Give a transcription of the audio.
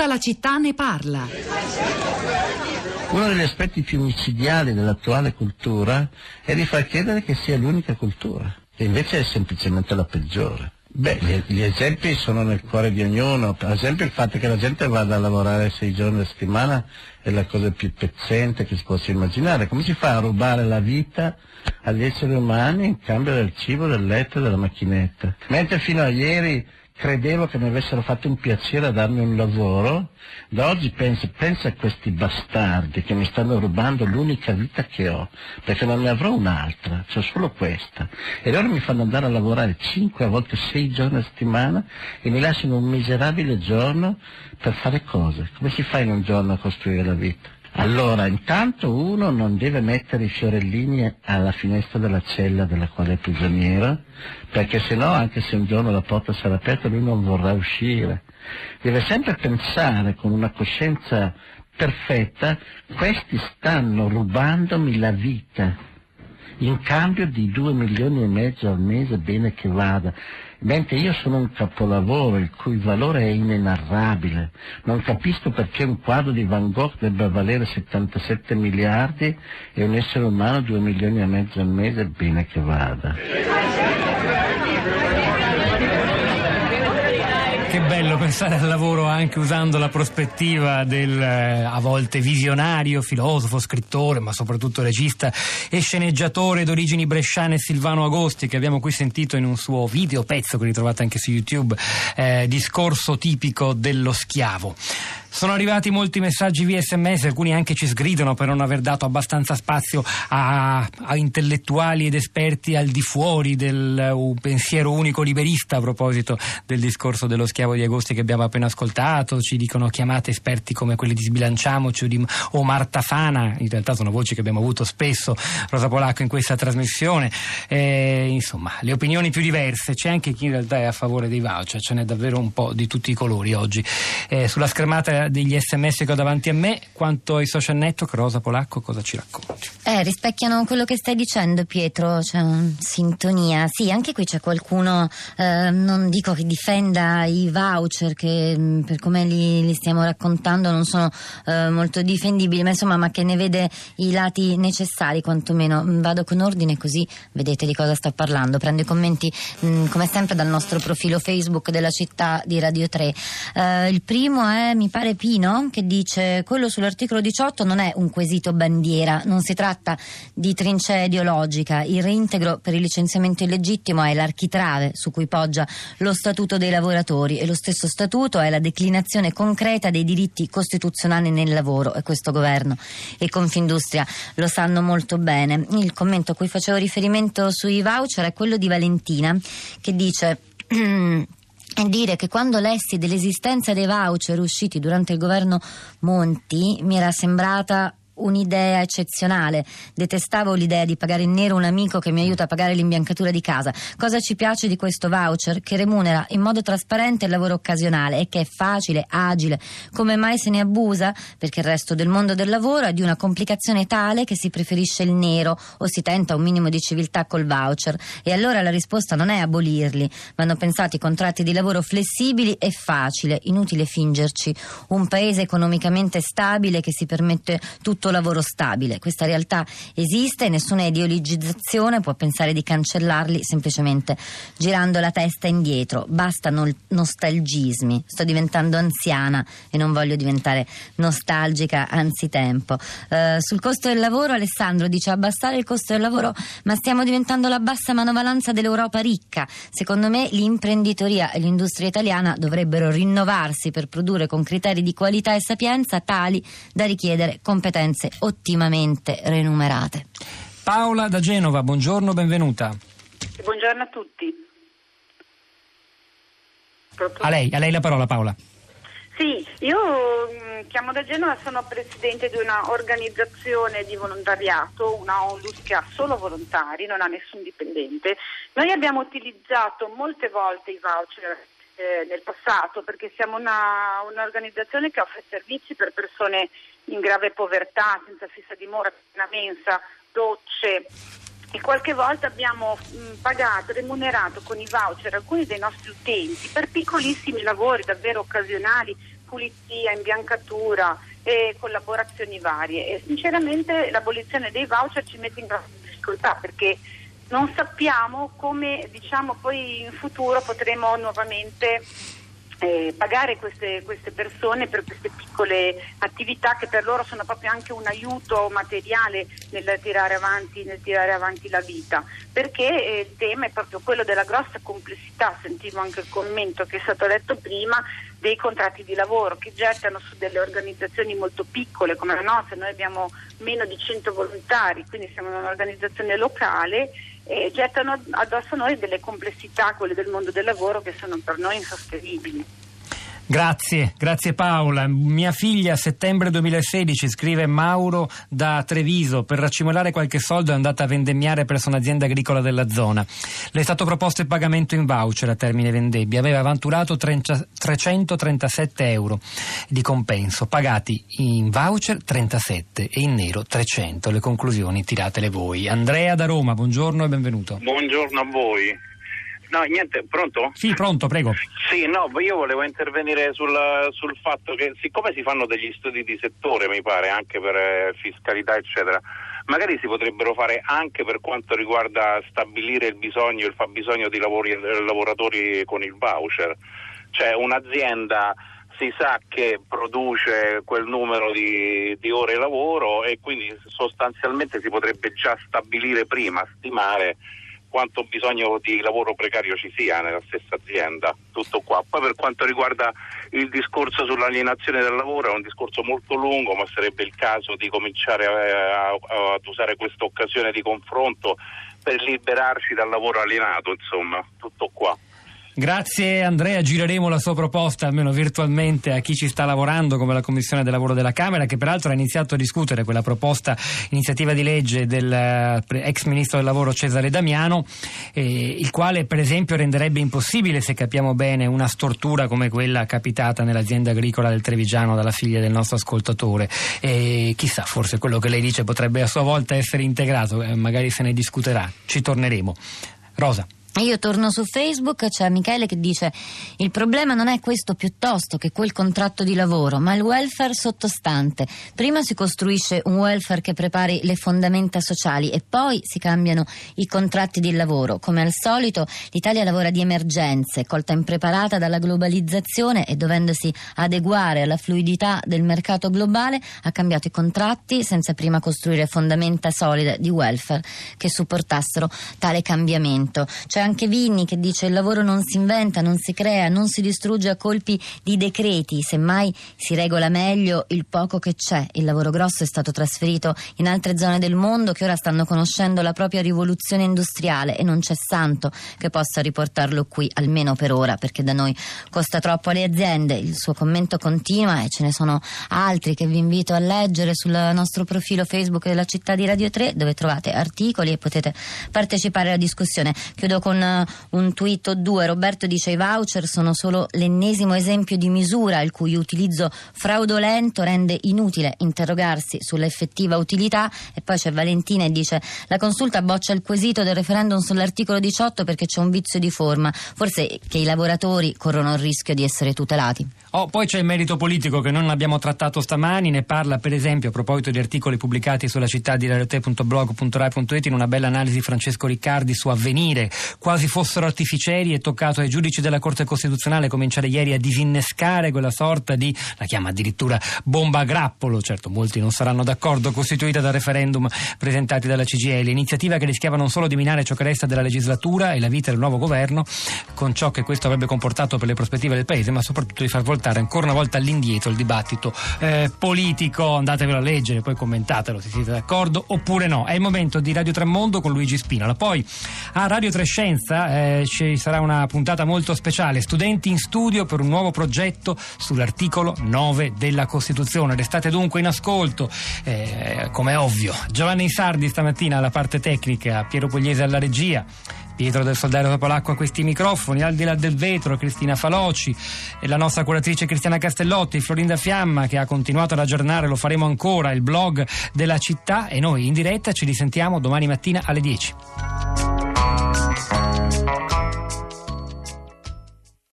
Tutta la città ne parla. Uno degli aspetti più micidiali dell'attuale cultura è di far credere che sia l'unica cultura, e invece è semplicemente la peggiore. Beh, gli, esempi sono nel cuore di ognuno, per esempio il fatto che la gente vada a lavorare sei giorni a settimana è la cosa più pezzente che si possa immaginare. Come si fa a rubare la vita agli esseri umani in cambio del cibo, del letto e della macchinetta? Mentre fino a ieri credevo che mi avessero fatto un piacere a darmi un lavoro, da oggi penso, penso a questi bastardi che mi stanno rubando l'unica vita che ho, perché non ne avrò un'altra, c'ho solo questa. E loro mi fanno andare a lavorare 5 a volte 6 giorni a settimana e mi lasciano un miserabile giorno per fare cose. Come si fa in un giorno a costruire la vita? Allora, intanto uno non deve mettere i fiorellini alla finestra della cella della quale è prigioniero, perché se no, anche se un giorno la porta sarà aperta, lui non vorrà uscire. Deve sempre pensare con una coscienza perfetta, questi stanno rubandomi la vita, in cambio di due milioni e mezzo al mese, bene che vada mentre io sono un capolavoro il cui valore è inenarrabile. Non capisco perché un quadro di Van Gogh debba valere 77 miliardi e un essere umano 2 milioni e mezzo al mese, bene che vada. Che bello pensare al lavoro anche usando la prospettiva del eh, a volte visionario, filosofo, scrittore, ma soprattutto regista e sceneggiatore d'origini bresciane Silvano Agosti, che abbiamo qui sentito in un suo video pezzo che ritrovate anche su YouTube, eh, discorso tipico dello schiavo. Sono arrivati molti messaggi via sms, alcuni anche ci sgridano per non aver dato abbastanza spazio a, a intellettuali ed esperti al di fuori del uh, pensiero unico liberista a proposito del discorso dello schiavo di Agosti che abbiamo appena ascoltato. Ci dicono chiamate esperti come quelli di Sbilanciamoci o, di, o Marta Fana, in realtà sono voci che abbiamo avuto spesso, Rosa Polacco, in questa trasmissione. Eh, insomma, le opinioni più diverse. C'è anche chi in realtà è a favore dei voucher, ce n'è davvero un po' di tutti i colori oggi. Eh, sulla schermata degli sms che ho davanti a me, quanto ai social network, Rosa Polacco, cosa ci racconti? Eh, rispecchiano quello che stai dicendo, Pietro, c'è una sintonia. Sì, anche qui c'è qualcuno, eh, non dico che difenda i voucher, che mm, per come li, li, stiamo raccontando non sono eh, molto difendibili, ma insomma, ma che ne vede i lati necessari, quantomeno. Mm, vado con ordine così vedete di cosa sto parlando. Prendo i commenti, mh, mm, come sempre, dal nostro profilo Facebook della città di Radio 3. Eh, il primo è, mi pare, Pino che dice quello sull'articolo 18 non è un quesito bandiera, non si tratta di trincea ideologica, il reintegro per il licenziamento illegittimo è l'architrave su cui poggia lo statuto dei lavoratori e lo stesso statuto è la declinazione concreta dei diritti costituzionali nel lavoro e questo governo e Confindustria lo sanno molto bene. Il commento a cui facevo riferimento sui voucher è quello di Valentina che dice dire che quando lessi dell'esistenza dei voucher usciti durante il governo Monti mi era sembrata un'idea eccezionale. Detestavo l'idea di pagare in nero un amico che mi aiuta a pagare l'imbiancatura di casa. Cosa ci piace di questo voucher? Che remunera in modo trasparente il lavoro occasionale e che è facile, agile. Come mai se ne abusa? Perché il resto del mondo del lavoro è di una complicazione tale che si preferisce il nero o si tenta un minimo di civiltà col voucher. E allora la risposta non è abolirli. Vanno pensati contratti di lavoro flessibili e facile. Inutile fingerci. Un paese economicamente stabile che si permette tutto lavoro stabile. Questa realtà esiste e nessuna ideologizzazione può pensare di cancellarli semplicemente girando la testa indietro. Bastano nostalgismi. Sto diventando anziana e non voglio diventare nostalgica anzitempo. Uh, sul costo del lavoro Alessandro dice abbassare il costo del lavoro, ma stiamo diventando la bassa manovalanza dell'Europa ricca. Secondo me l'imprenditoria e l'industria italiana dovrebbero rinnovarsi per produrre con criteri di qualità e sapienza tali da richiedere competenze competenze ottimamente remunerate. Paola da Genova, buongiorno, benvenuta. Buongiorno a tutti. A lei, a lei la parola Paola. Sì, io mm, chiamo da Genova, sono presidente di una organizzazione di volontariato, una ONLUS che ha solo volontari, non ha nessun dipendente. Noi abbiamo utilizzato molte volte i voucher eh, nel passato perché siamo una, un'organizzazione che offre servizi per persone in grave povertà, senza fissa dimora, una mensa, docce. E qualche volta abbiamo pagato, remunerato con i voucher alcuni dei nostri utenti per piccolissimi lavori davvero occasionali, pulizia, imbiancatura e collaborazioni varie e sinceramente l'abolizione dei voucher ci mette in grosse difficoltà perché non sappiamo come diciamo, poi in futuro potremo nuovamente eh, pagare queste, queste, persone per queste piccole attività che per loro sono proprio anche un aiuto materiale nel tirare avanti, nel tirare avanti la vita, perché eh, il tema è proprio quello della grossa complessità, sentivo anche il commento che è stato detto prima, dei contratti di lavoro che gettano su delle organizzazioni molto piccole come la nostra, noi abbiamo meno di 100 volontari, quindi siamo un'organizzazione locale e gettano addosso a noi delle complessità, quelle del mondo del lavoro, che sono per noi insostenibili. Grazie, grazie Paola. Mia figlia a settembre 2016 scrive Mauro da Treviso per raccimolare qualche soldo è andata a vendemmiare presso un'azienda agricola della zona. Le è stato proposto il pagamento in voucher a termine vendebbia. Aveva avvanturato 30, 337 euro di compenso, pagati in voucher 37 e in nero 300. Le conclusioni tiratele voi. Andrea da Roma, buongiorno e benvenuto. Buongiorno a voi. No, niente, pronto? Sì, pronto, prego. Sì, no, io volevo intervenire sul, sul fatto che siccome si fanno degli studi di settore, mi pare, anche per eh, fiscalità, eccetera, magari si potrebbero fare anche per quanto riguarda stabilire il bisogno, il fabbisogno di lavori, lavoratori con il voucher. Cioè un'azienda si sa che produce quel numero di, di ore lavoro e quindi sostanzialmente si potrebbe già stabilire prima, stimare quanto bisogno di lavoro precario ci sia nella stessa azienda, tutto qua. Poi per quanto riguarda il discorso sull'alienazione del lavoro è un discorso molto lungo, ma sarebbe il caso di cominciare a, a, ad usare questa occasione di confronto per liberarci dal lavoro alienato, insomma, tutto qua. Grazie Andrea, gireremo la sua proposta almeno virtualmente a chi ci sta lavorando come la Commissione del Lavoro della Camera che peraltro ha iniziato a discutere quella proposta iniziativa di legge del eh, ex Ministro del Lavoro Cesare Damiano eh, il quale per esempio renderebbe impossibile se capiamo bene una stortura come quella capitata nell'azienda agricola del Trevigiano dalla figlia del nostro ascoltatore e chissà forse quello che lei dice potrebbe a sua volta essere integrato, eh, magari se ne discuterà, ci torneremo. Rosa. Io torno su Facebook, c'è Michele che dice il problema non è questo piuttosto che quel contratto di lavoro, ma il welfare sottostante. Prima si costruisce un welfare che prepari le fondamenta sociali e poi si cambiano i contratti di lavoro. Come al solito l'Italia lavora di emergenze, colta impreparata dalla globalizzazione e dovendosi adeguare alla fluidità del mercato globale ha cambiato i contratti senza prima costruire fondamenta solide di welfare che supportassero tale cambiamento. C'è c'è anche Vinni che dice il lavoro non si inventa, non si crea, non si distrugge a colpi di decreti, semmai si regola meglio il poco che c'è. Il lavoro grosso è stato trasferito in altre zone del mondo che ora stanno conoscendo la propria rivoluzione industriale e non c'è santo che possa riportarlo qui, almeno per ora, perché da noi costa troppo alle aziende. Il suo commento continua e ce ne sono altri che vi invito a leggere sul nostro profilo Facebook della città di Radio 3 dove trovate articoli e potete partecipare alla discussione. Chiudo con con eh, un tweet o due. Roberto dice i voucher sono solo l'ennesimo esempio di misura il cui utilizzo fraudolento rende inutile interrogarsi sull'effettiva utilità e poi c'è Valentina e dice la consulta boccia il quesito del referendum sull'articolo 18 perché c'è un vizio di forma, forse che i lavoratori corrono il rischio di essere tutelati. Oh, poi c'è il merito politico che non abbiamo trattato stamani, ne parla per esempio a proposito di articoli pubblicati sulla città di radiote.blog.rai.it in una bella analisi Francesco Riccardi su avvenire, quasi fossero artificieri, è toccato ai giudici della Corte Costituzionale cominciare ieri a disinnescare quella sorta di, la chiama addirittura bomba a grappolo, certo molti non saranno d'accordo, costituita dal referendum presentati dalla CGL, iniziativa che rischiava non solo di minare ciò che resta della legislatura e la vita del nuovo governo, con ciò che questo avrebbe comportato per le prospettive del Paese, ma soprattutto di far voltare portare ancora una volta all'indietro il dibattito eh, politico. Andatevelo a leggere, poi commentatelo se siete d'accordo oppure no. È il momento di Radio Tremondo con Luigi Spinola. Poi a Radio Trescenza eh, ci sarà una puntata molto speciale. Studenti in studio per un nuovo progetto sull'articolo 9 della Costituzione. Restate dunque in ascolto, eh, come è ovvio. Giovanni Sardi stamattina alla parte tecnica, Piero Pugliese alla regia. Pietro del Soldero Polacco a questi microfoni, al di là del vetro, Cristina Faloci la nostra curatrice Cristiana Castellotti, Florinda Fiamma che ha continuato ad aggiornare, lo faremo ancora, il blog della città e noi in diretta ci risentiamo domani mattina alle 10.